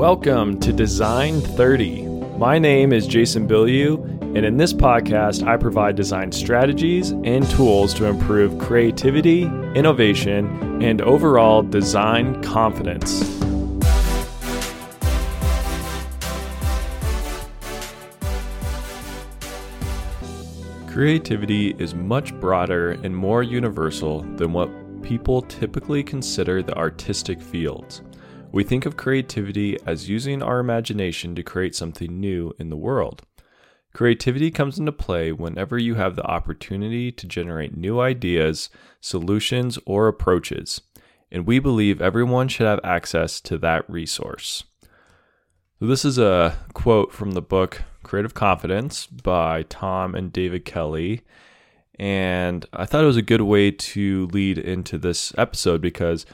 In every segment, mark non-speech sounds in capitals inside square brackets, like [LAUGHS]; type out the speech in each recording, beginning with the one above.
Welcome to Design 30. My name is Jason Bilyeu, and in this podcast, I provide design strategies and tools to improve creativity, innovation, and overall design confidence. Creativity is much broader and more universal than what people typically consider the artistic fields. We think of creativity as using our imagination to create something new in the world. Creativity comes into play whenever you have the opportunity to generate new ideas, solutions, or approaches, and we believe everyone should have access to that resource. This is a quote from the book Creative Confidence by Tom and David Kelley. And I thought it was a good way to lead into this episode because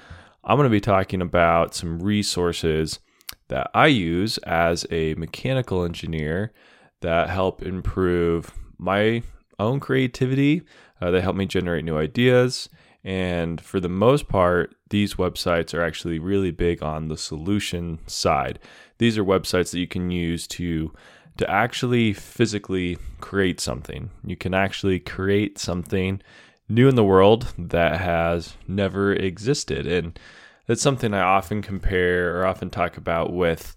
I'm going to be talking about some resources that I use as a mechanical engineer that help improve my own creativity. Uh, they help me generate new ideas. And for the most part, these websites are actually really big on the solution side. These are websites that you can use to to actually physically create something. You can actually create something new in the world that has never existed. And that's something I often compare or often talk about with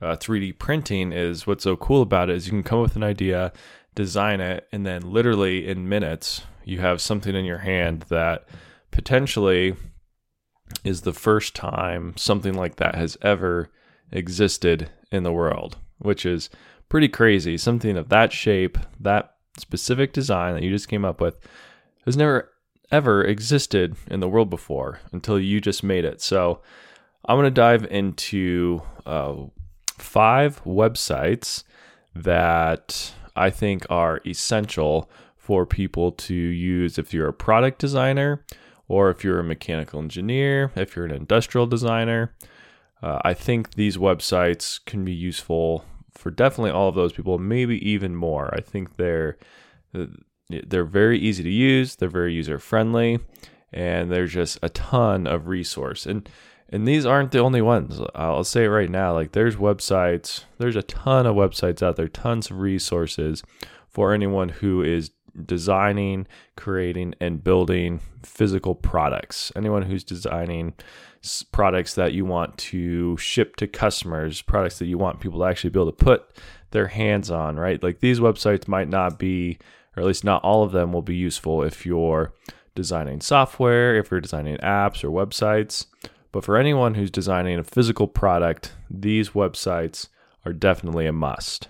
uh, 3D printing is what's so cool about it is you can come up with an idea, design it, and then literally in minutes, you have something in your hand that potentially is the first time something like that has ever existed in the world, which is pretty crazy. Something of that shape, that specific design that you just came up with, has never ever existed in the world before until you just made it. So I'm going to dive into uh, five websites that I think are essential for people to use if you're a product designer or if you're a mechanical engineer, if you're an industrial designer. Uh, I think these websites can be useful for definitely all of those people, maybe even more. I think they're they're very easy to use, they're very user friendly, and there's just a ton of resource. And and these aren't the only ones. I'll say it right now. Like there's websites, there's a ton of websites out there, tons of resources for anyone who is designing, creating, and building physical products. Anyone who's designing products that you want to ship to customers, products that you want people to actually be able to put their hands on, right? Like these websites might not be, or at least not all of them will be useful if you're designing software, if you're designing apps or websites. But for anyone who's designing a physical product, these websites are definitely a must.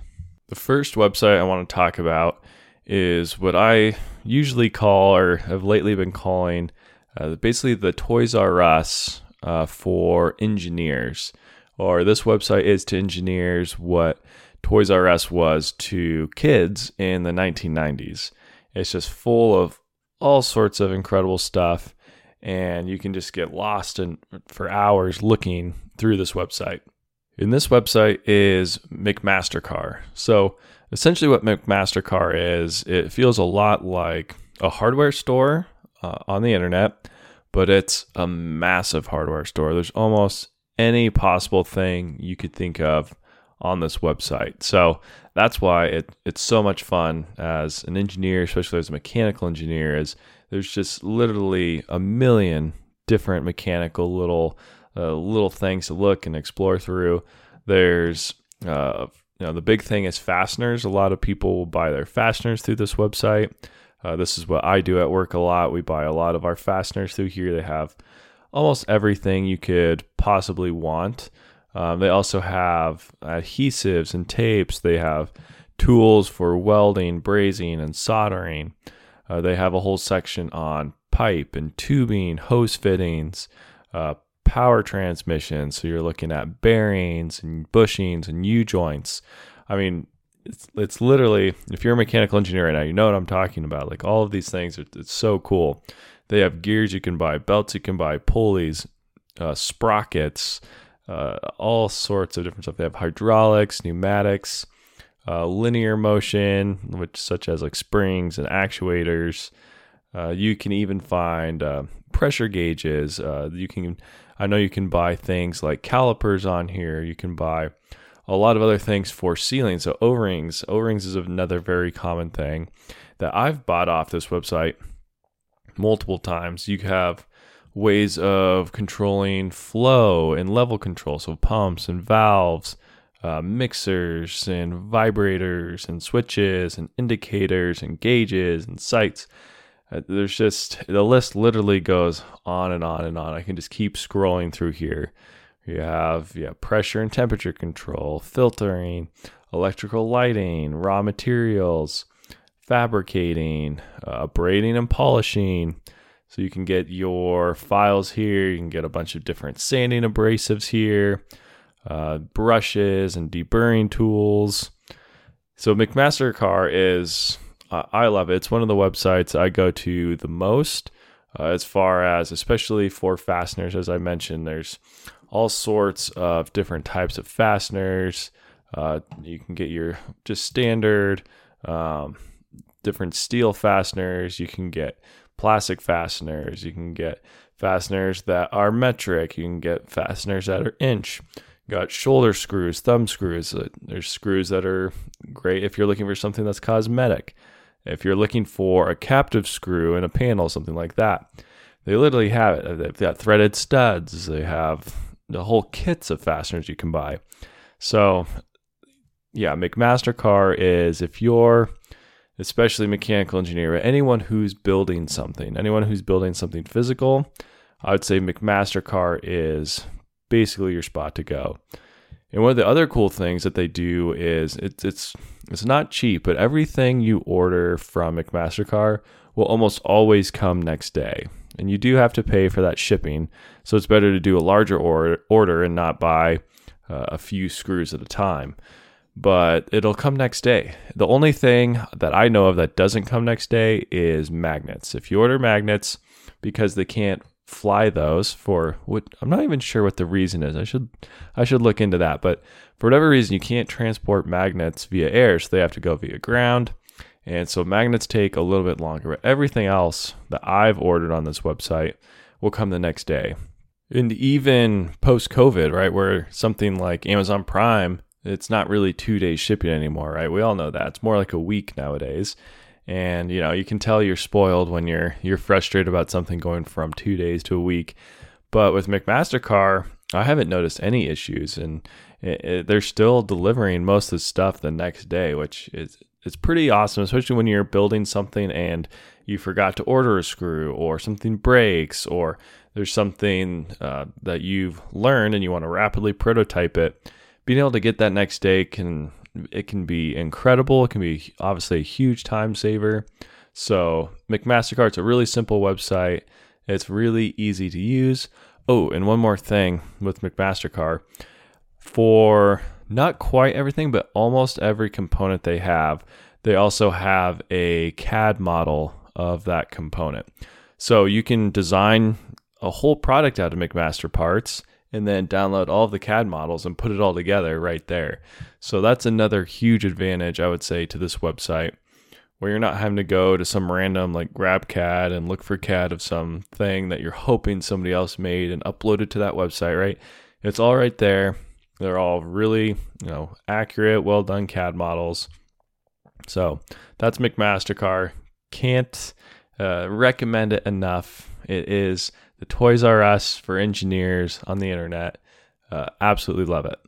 The first website I want to talk about is what I usually call, or have lately been calling, uh, basically the Toys R Us uh, for engineers. Or this website is to engineers what Toys R Us was to kids in the 1990s. It's just full of all sorts of incredible stuff, and you can just get lost in, for hours looking through this website. And this website is McMaster-Carr. So essentially, what McMaster-Carr is, it feels a lot like a hardware store uh, on the internet, but it's a massive hardware store. There's almost any possible thing you could think of on this website. So that's why it, it's so much fun as an engineer, especially as a mechanical engineer, is there's just literally a million different mechanical little uh, little things to look and explore through. There's uh, you know the big thing is fasteners. A lot of people will buy their fasteners through this website. Uh, this is what I do at work a lot. We buy a lot of our fasteners through here. They have almost everything you could possibly want. Um, they also have adhesives and tapes. They have tools for welding, brazing, and soldering. Uh, they have a whole section on pipe and tubing, hose fittings, uh, power transmission. So you're looking at bearings and bushings and U joints. I mean, it's it's literally if you're a mechanical engineer right now, you know what I'm talking about. Like all of these things, it's so cool. They have gears you can buy, belts you can buy, pulleys, uh, sprockets, uh, all sorts of different stuff. They have hydraulics, pneumatics, uh, linear motion, which such as like springs and actuators, Uh, you can even find uh, pressure gauges. Uh, you can, I know you can buy things like calipers on here. You can buy a lot of other things for sealing. So O rings, O rings is another very common thing that I've bought off this website multiple times. You have ways of controlling flow and level control, so pumps and valves. Uh, mixers and vibrators and switches and indicators and gauges and sights. Uh, there's just the list literally goes on and on and on. I can just keep scrolling through here. You have yeah, pressure and temperature control, filtering, electrical lighting, raw materials, fabricating, uh, braiding and polishing. So you can get your files here. You can get a bunch of different sanding abrasives here, uh, brushes and deburring tools. So McMaster-Carr is uh, I love it. It's one of the websites I go to the most. Uh, as far as especially for fasteners, as I mentioned, there's all sorts of different types of fasteners. Uh, you can get your just standard, um, different steel fasteners. You can get plastic fasteners. You can get fasteners that are metric. You can get fasteners that are inch. You got shoulder screws, thumb screws. Uh, there's screws that are great if you're looking for something that's cosmetic. If you're looking for a captive screw in a panel, something like that, they literally have it. They've got threaded studs. They have the whole kits of fasteners you can buy. So, yeah, McMaster-Carr is if you're especially mechanical engineer, anyone who's building something, anyone who's building something physical, I would say McMaster-Carr is basically your spot to go. And one of the other cool things that they do is it's it's it's not cheap, but everything you order from McMaster-Carr will almost always come next day. And you do have to pay for that shipping. So it's better to do a larger order, order and not buy uh, a few screws at a time. But it'll come next day. The only thing that I know of that doesn't come next day is magnets. If you order magnets because they can't fly those for what I'm not even sure what the reason is. I should I should look into that. But for whatever reason, you can't transport magnets via air, so they have to go via ground. And so magnets take a little bit longer. But everything else that I've ordered on this website will come the next day. And even post COVID, right, where something like Amazon Prime, it's not really two days shipping anymore, right? We all know that. It's more like a week nowadays and you know you can tell you're spoiled when you're you're frustrated about something going from two days to a week but with mcmaster-carr i haven't noticed any issues and it, it, they're still delivering most of the stuff the next day which is it's pretty awesome especially when you're building something and you forgot to order a screw or something breaks or there's something uh, that you've learned and you want to rapidly prototype it being able to get that next day can it can be incredible. It can be obviously a huge time saver. So, McMaster-Carr's a really simple website. It's really easy to use. Oh, and one more thing with McMaster-Carr. For not quite everything, but almost every component they have, they also have a CAD model of that component. So you can design a whole product out of McMaster parts and then download all of the CAD models and put it all together right there. So that's another huge advantage I would say to this website where you're not having to go to some random like GrabCAD and look for CAD of some thing that you're hoping somebody else made and uploaded to that website, right? It's all right there. They're all really, you know, accurate, well done CAD models. So that's McMaster-Carr. Can't uh, recommend it enough. It is the Toys R Us for engineers on the internet. Uh, absolutely love it.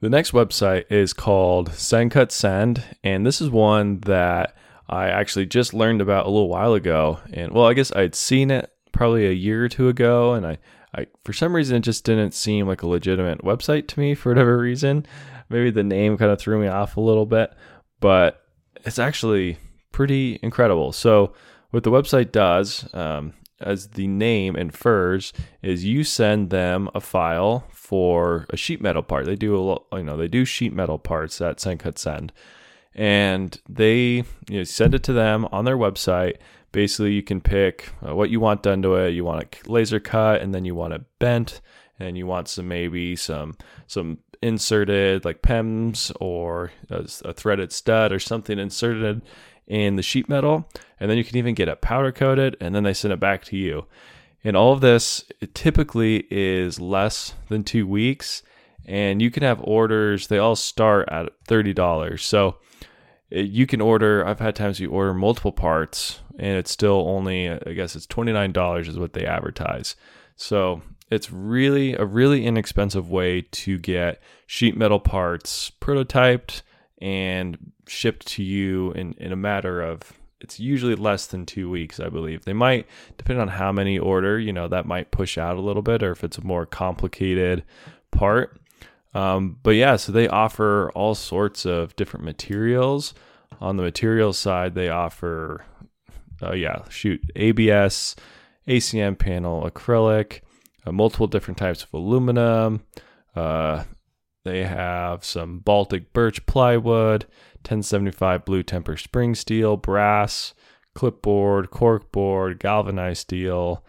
The next website is called SendCut Send, and this is one that I actually just learned about a little while ago. And well, I guess I'd seen it probably a year or two ago, and I, I for some reason it just didn't seem like a legitimate website to me for whatever reason. Maybe the name kind of threw me off a little bit, but it's actually pretty incredible. So what the website does, um, as the name infers, is you send them a file for a sheet metal part. They do a lot, you know, they do sheet metal parts at SendCut Send, and they you know, send it to them on their website. Basically, you can pick uh, what you want done to it. You want it laser cut, and then you want it bent, and you want some maybe some some inserted like PEMs or a, a threaded stud or something inserted in the sheet metal, and then you can even get it powder coated, and then they send it back to you. And all of this typically is less than two weeks, and you can have orders. They all start at thirty dollars, so you can order. I've had times you order multiple parts, and it's still only I guess it's twenty nine dollars is what they advertise. So it's really a really inexpensive way to get sheet metal parts prototyped and shipped to you in, in a matter of it's usually less than two weeks, I believe. They might, depending on how many order, you know, that might push out a little bit, or if it's a more complicated part. Um, but yeah, so they offer all sorts of different materials. On the materials side, they offer, uh, yeah, shoot, ABS, ACM panel, acrylic, uh, multiple different types of aluminum. Uh, they have some Baltic birch plywood, 1075 blue temper spring steel, brass, clipboard, corkboard, galvanized steel.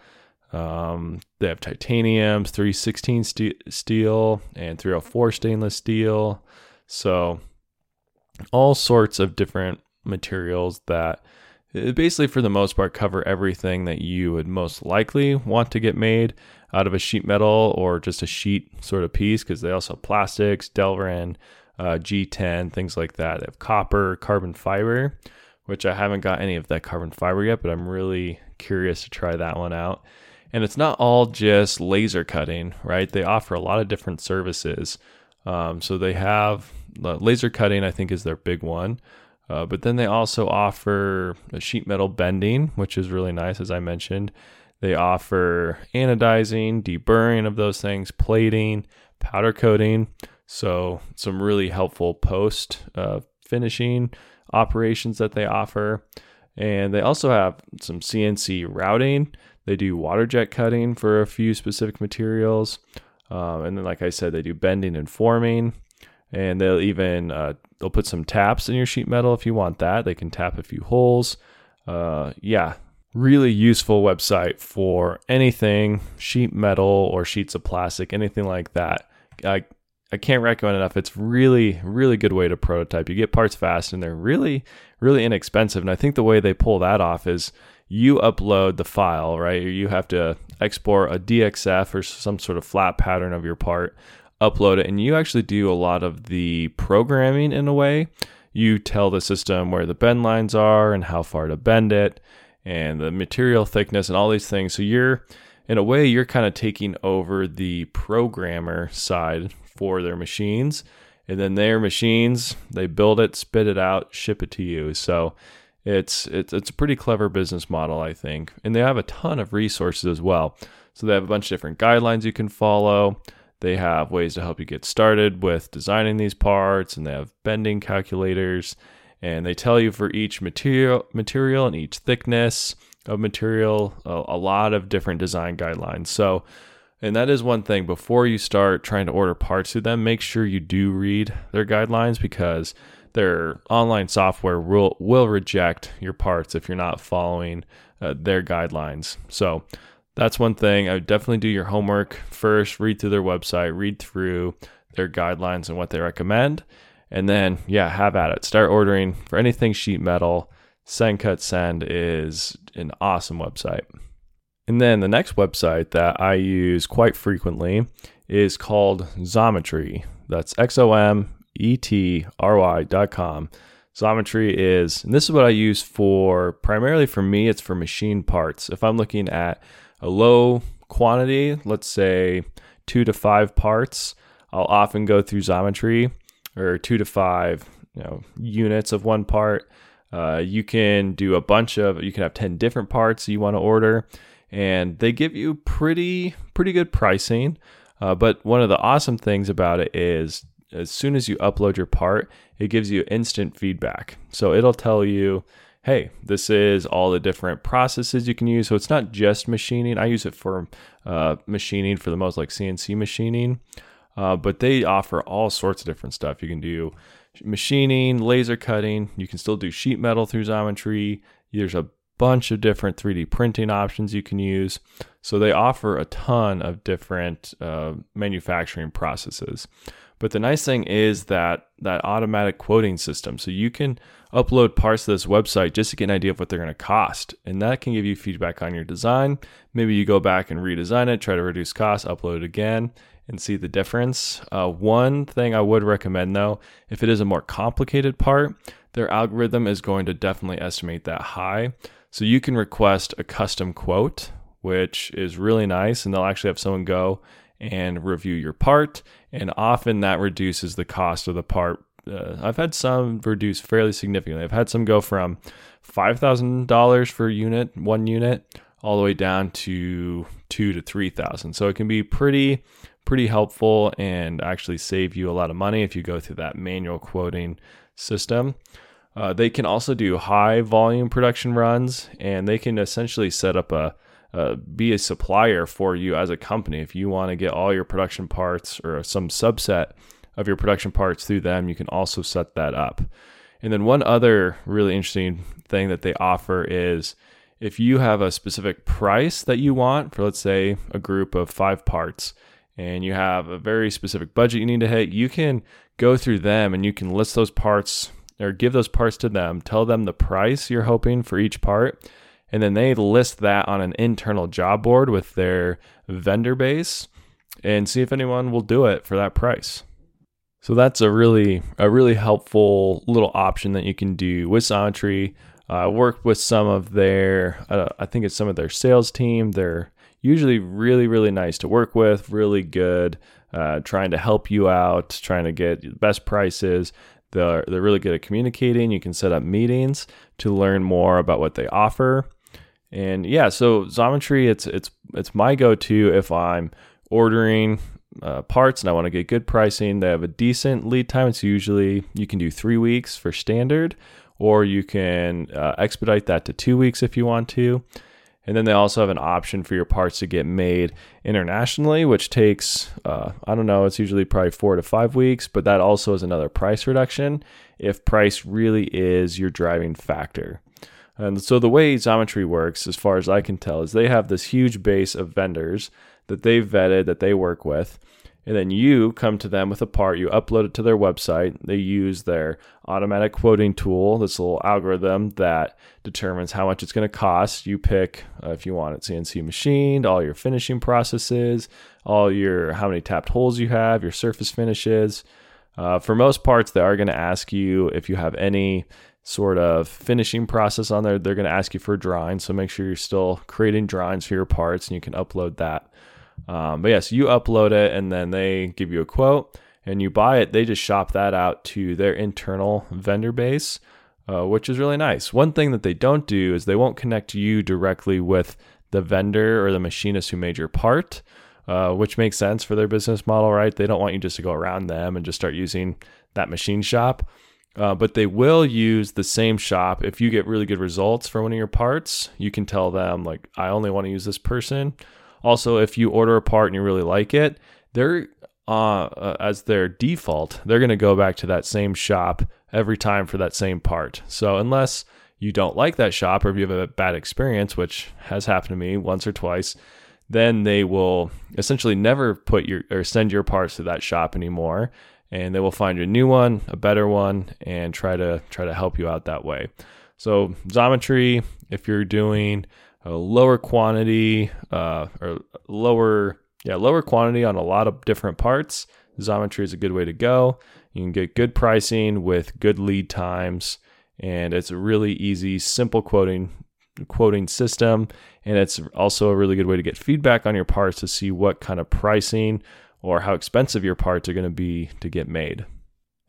Um, they have titaniums, 316 st- steel, and 304 stainless steel. So, all sorts of different materials that uh, basically, for the most part, cover everything that you would most likely want to get made out of a sheet metal or just a sheet sort of piece because they also have plastics, Delrin, uh, G10, things like that. They have copper, carbon fiber, which I haven't got any of that carbon fiber yet, but I'm really curious to try that one out. And it's not all just laser cutting, right? They offer a lot of different services. Um, so they have laser cutting, I think, is their big one. Uh, but then they also offer sheet metal bending, which is really nice, as I mentioned. They offer anodizing, deburring of those things, plating, powder coating. So, some really helpful post uh, finishing operations that they offer. And they also have some CNC routing. They do water jet cutting for a few specific materials. Um, and then, like I said, they do bending and forming. And they'll even uh, they'll put some taps in your sheet metal if you want that. They can tap a few holes. Uh, yeah, really useful website for anything sheet metal or sheets of plastic, anything like that. I I can't recommend enough. It's really really good way to prototype. You get parts fast and they're really really inexpensive. And I think the way they pull that off is you upload the file, right? You have to export a DXF or some sort of flat pattern of your part, upload it, and you actually do a lot of the programming in a way. You tell the system where the bend lines are and how far to bend it and the material thickness and all these things. So you're, in a way, you're kind of taking over the programmer side for their machines. And then their machines, they build it, spit it out, ship it to you. So it's it's it's a pretty clever business model, I think. And they have a ton of resources as well. So they have a bunch of different guidelines you can follow. They have ways to help you get started with designing these parts, and they have bending calculators and they tell you for each material material and each thickness of material a, a, lot of different design guidelines so and that is one thing before you start trying to order parts to them make sure you do read their guidelines because their online software will will reject your parts if you're not following uh, their guidelines so that's one thing i would definitely do your homework first read through their website read through their guidelines and what they recommend and then, yeah, have at it. Start ordering for anything sheet metal. Send Cut Send is an awesome website. And then the next website that I use quite frequently is called Xometry. That's X O M E T R Y dot com. Xometry is, and this is what I use for primarily for me, it's for machine parts. If I'm looking at a low quantity, let's say two to five parts, I'll often go through Xometry or two to five you know units of one part. Uh, you can do a bunch of you can have 10 different parts you want to order and they give you pretty pretty good pricing uh, but one of the awesome things about it is as soon as you upload your part it gives you instant feedback so it'll tell you hey this is all the different processes you can use so it's not just machining i use it for uh, machining for the most like cnc machining uh, but they offer all sorts of different stuff. You can do machining, laser cutting. You can still do sheet metal through Xometry. There's a bunch of different 3D printing options you can use. So they offer a ton of different uh, manufacturing processes. But the nice thing is that that automatic quoting system. So you can upload parts to this website just to get an idea of what they're going to cost. And that can give you feedback on your design. Maybe you go back and redesign it, try to reduce costs, upload it again, and see the difference. Uh, one thing I would recommend though, if it is a more complicated part, their algorithm is going to definitely estimate that high. So you can request a custom quote, which is really nice, and they'll actually have someone go and review your part. And often that reduces the cost of the part. Uh, I've had some reduce fairly significantly. I've had some go from $5,000 for unit, one unit, all the way down to two to 3,000. So it can be pretty, pretty helpful and actually save you a lot of money if you go through that manual quoting system. Uh, they can also do high volume production runs and they can essentially set up a uh, be a supplier for you as a company. If you want to get all your production parts or some subset of your production parts through them, you can also set that up. And then one other really interesting thing that they offer is if you have a specific price that you want for, let's say, a group of five parts, and you have a very specific budget you need to hit, you can go through them and you can list those parts or give those parts to them, tell them the price you're hoping for each part, and then they list that on an internal job board with their vendor base and see if anyone will do it for that price. So that's a really a really helpful little option that you can do with Xometry. I uh, worked with some of their uh, I think it's some of their sales team. They're usually really really nice to work with, really good, uh, trying to help you out, trying to get the best prices. They're, they're really good at communicating. You can set up meetings to learn more about what they offer. And yeah, so Xometry, it's it's it's my go-to if I'm ordering uh, parts and I want to get good pricing. They have a decent lead time. It's usually you can do three weeks for standard, or you can uh, expedite that to two weeks if you want to. And then they also have an option for your parts to get made internationally, which takes, uh, I don't know, it's usually probably four to five weeks, but that also is another price reduction if price really is your driving factor. And so the way Xometry works, as far as I can tell, is they have this huge base of vendors that they've vetted that they work with. And then you come to them with a part, you upload it to their website. They use their automatic quoting tool, this little algorithm that determines how much it's going to cost. You pick uh, if you want it CNC machined, all your finishing processes, all your how many tapped holes you have, your surface finishes. Uh, for most parts, they are going to ask you if you have any sort of finishing process on there. They're going to ask you for drawings, so make sure you're still creating drawings for your parts, and you can upload that. Um, but yes, you upload it, and then they give you a quote, and you buy it. They just shop that out to their internal vendor base, uh, which is really nice. One thing that they don't do is they won't connect you directly with the vendor or the machinist who made your part. Uh, which makes sense for their business model, right? They don't want you just to go around them and just start using that machine shop. Uh, but they will use the same shop. If you get really good results for one of your parts, you can tell them, like, I only want to use this person. Also, if you order a part and you really like it, they're uh, uh, as their default, they're going to go back to that same shop every time for that same part. So, unless you don't like that shop or if you have a bad experience, which has happened to me once or twice, then they will essentially never put your or send your parts to that shop anymore and they will find you a new one, a better one, and try to try to help you out that way. So Xometry, if you're doing a lower quantity uh, or lower yeah lower quantity on a lot of different parts, Xometry is a good way to go. You can get good pricing with good lead times, and it's a really easy, simple quoting quoting system and it's also a really good way to get feedback on your parts to see what kind of pricing or how expensive your parts are going to be to get made.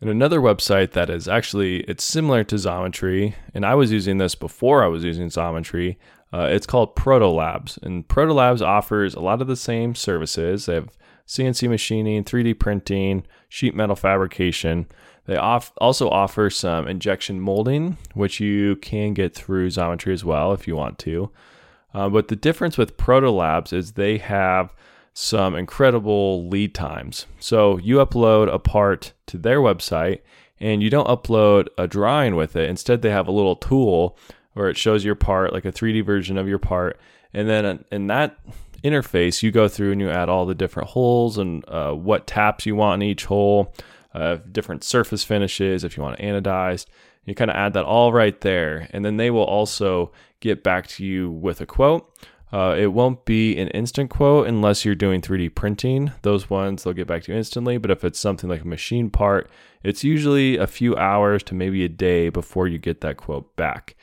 And another website that is actually it's similar to Xometry, and I was using this before I was using Xometry. Uh, it's called Protolabs, and Protolabs offers a lot of the same services. They have CNC machining, 3D printing, sheet metal fabrication. They off- also offer some injection molding, which you can get through Xometry as well if you want to. Uh, but the difference with Protolabs is they have some incredible lead times. So you upload a part to their website and you don't upload a drawing with it. Instead, they have a little tool where it shows your part, like a 3D version of your part. And then in that interface, you go through and you add all the different holes and uh, what taps you want in each hole, uh, different surface finishes if you want anodized. You kind of add that all right there, and then they will also get back to you with a quote. Uh, it won't be an instant quote unless you're doing 3D printing. Those ones they'll get back to you instantly. But if it's something like a machine part, it's usually a few hours to maybe a day before you get that quote back.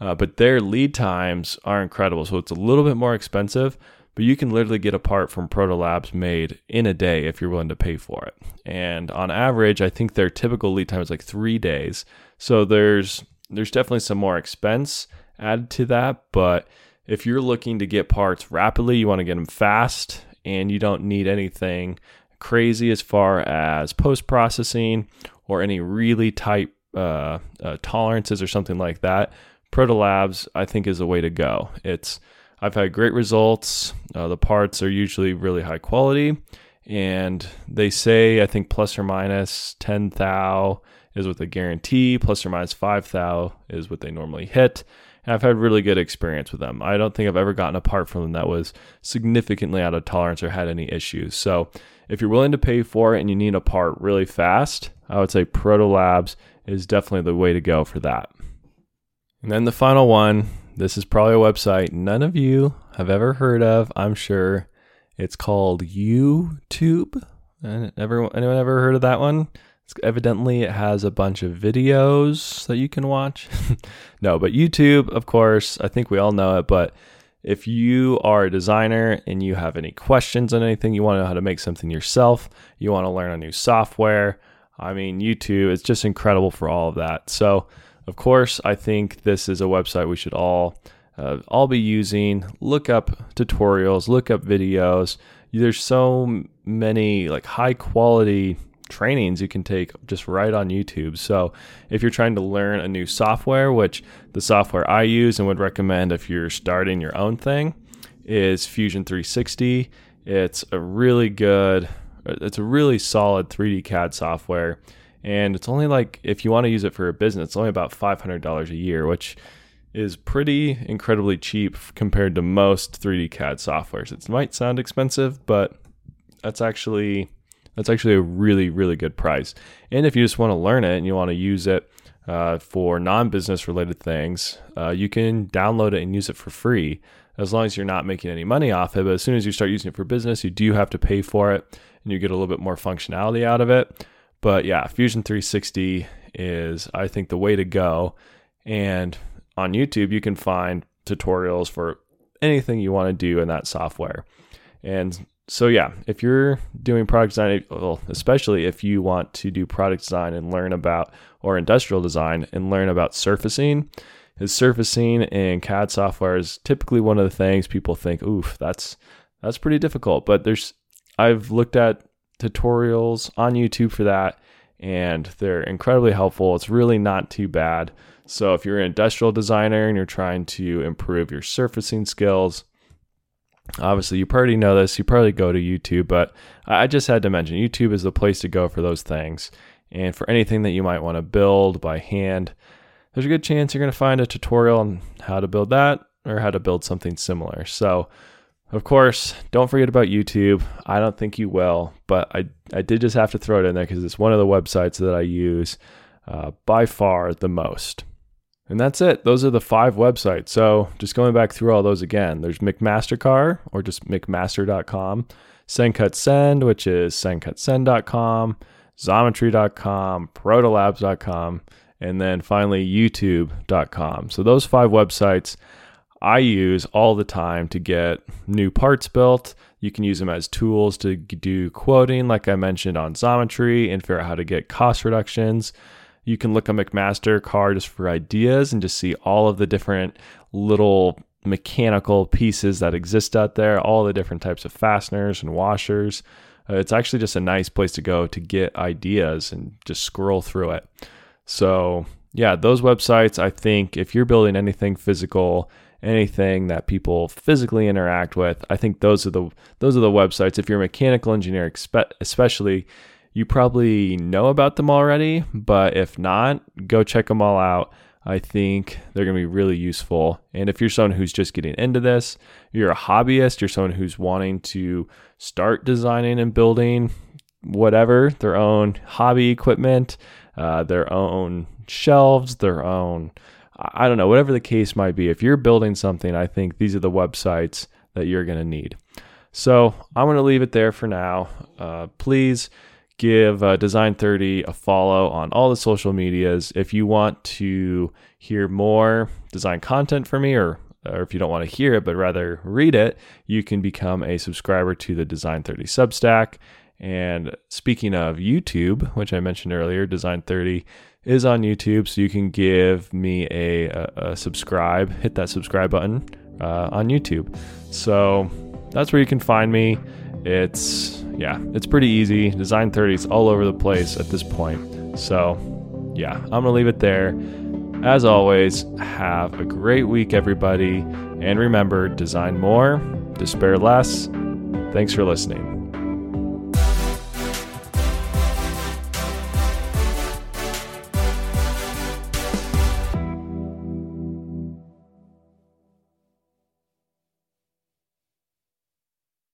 Uh, but their lead times are incredible. So it's a little bit more expensive, but you can literally get a part from Proto Labs made in a day if you're willing to pay for it. And on average, I think their typical lead time is like three days. So there's there's definitely some more expense added to that, but if you're looking to get parts rapidly, you want to get them fast, and you don't need anything crazy as far as post processing or any really tight uh, uh, tolerances or something like that. Proto Labs, I think, is the way to go. It's I've had great results. Uh, the parts are usually really high quality, and they say I think plus or minus 10 thou is what they guarantee, plus or minus 5 thou is what they normally hit. And I've had really good experience with them. I don't think I've ever gotten a part from them that was significantly out of tolerance or had any issues. So if you're willing to pay for it and you need a part really fast, I would say Proto Labs is definitely the way to go for that. And then the final one this is probably a website none of you have ever heard of, I'm sure. It's called YouTube. And everyone, anyone ever heard of that one? It's, evidently, it has a bunch of videos that you can watch. [LAUGHS] no, but YouTube, of course, I think we all know it. But if you are a designer and you have any questions on anything, you want to know how to make something yourself, you want to learn a new software, I mean, YouTube, it's just incredible for all of that. So, of course, I think this is a website we should all uh, all be using. Look up tutorials, look up videos. There's so many like high quality trainings you can take just right on YouTube. So, if you're trying to learn a new software, which the software I use and would recommend if you're starting your own thing is Fusion 360. It's a really good, it's a really solid 3D CAD software and it's only like if you want to use it for a business, it's only about five hundred dollars a year, which is pretty incredibly cheap compared to most 3D CAD softwares. It might sound expensive, but that's actually that's actually a really really good price. And if you just want to learn it and you want to use it uh, for non-business related things, uh, you can download it and use it for free as long as you're not making any money off it. But as soon as you start using it for business, you do have to pay for it, and you get a little bit more functionality out of it. But yeah, Fusion 360 is, I think, the way to go. And on YouTube, you can find tutorials for anything you want to do in that software. And so, yeah, if you're doing product design, well, especially if you want to do product design and learn about, or industrial design and learn about surfacing, is surfacing in CAD software is typically one of the things people think, oof, that's that's pretty difficult. But there's I've looked at tutorials on YouTube for that, and they're incredibly helpful. It's really not too bad. So, if you're an industrial designer and you're trying to improve your surfacing skills, obviously you probably know this, you probably go to YouTube, but I just had to mention YouTube is the place to go for those things. And for anything that you might want to build by hand, there's a good chance you're going to find a tutorial on how to build that or how to build something similar. So, of course, don't forget about YouTube. I don't think you will, but I, I did just have to throw it in there because it's one of the websites that I use uh, by far the most. And that's it. Those are the five websites. So just going back through all those again, there's McMaster-Carr or just McMaster.com, SendCut Send, which is SendCutSend.com, Xometry.com, Protolabs.com, and then finally YouTube.com. So those five websites I use all the time to get new parts built. You can use them as tools to do quoting, like I mentioned on Xometry, and figure out how to get cost reductions. You can look at McMaster-Carr just for ideas and just see all of the different little mechanical pieces that exist out there, all the different types of fasteners and washers. Uh, it's actually just a nice place to go to get ideas and just scroll through it. So, yeah, those websites, I think if you're building anything physical, anything that people physically interact with. I think those are the those are the websites. If you're a mechanical engineer, especially, you probably know about them already. But if not, go check them all out. I think they're going to be really useful. And if you're someone who's just getting into this, you're a hobbyist, you're someone who's wanting to start designing and building whatever, their own hobby equipment, uh, their own shelves, their own, I don't know, whatever the case might be. If you're building something, I think these are the websites that you're going to need. So I'm going to leave it there for now. Uh, please give uh, Design 30 a follow on all the social medias. If you want to hear more design content from me, or, or if you don't want to hear it, but rather read it, you can become a subscriber to the Design 30 Substack. And speaking of YouTube, which I mentioned earlier, Design 30 is on YouTube, so you can give me a, a, a subscribe, hit that subscribe button uh, on YouTube. So that's where you can find me. It's yeah, it's pretty easy. Design 30 is all over the place at this point. So, yeah, I'm to leave it there. As always, have a great week, everybody. And remember, design more, despair less. Thanks for listening.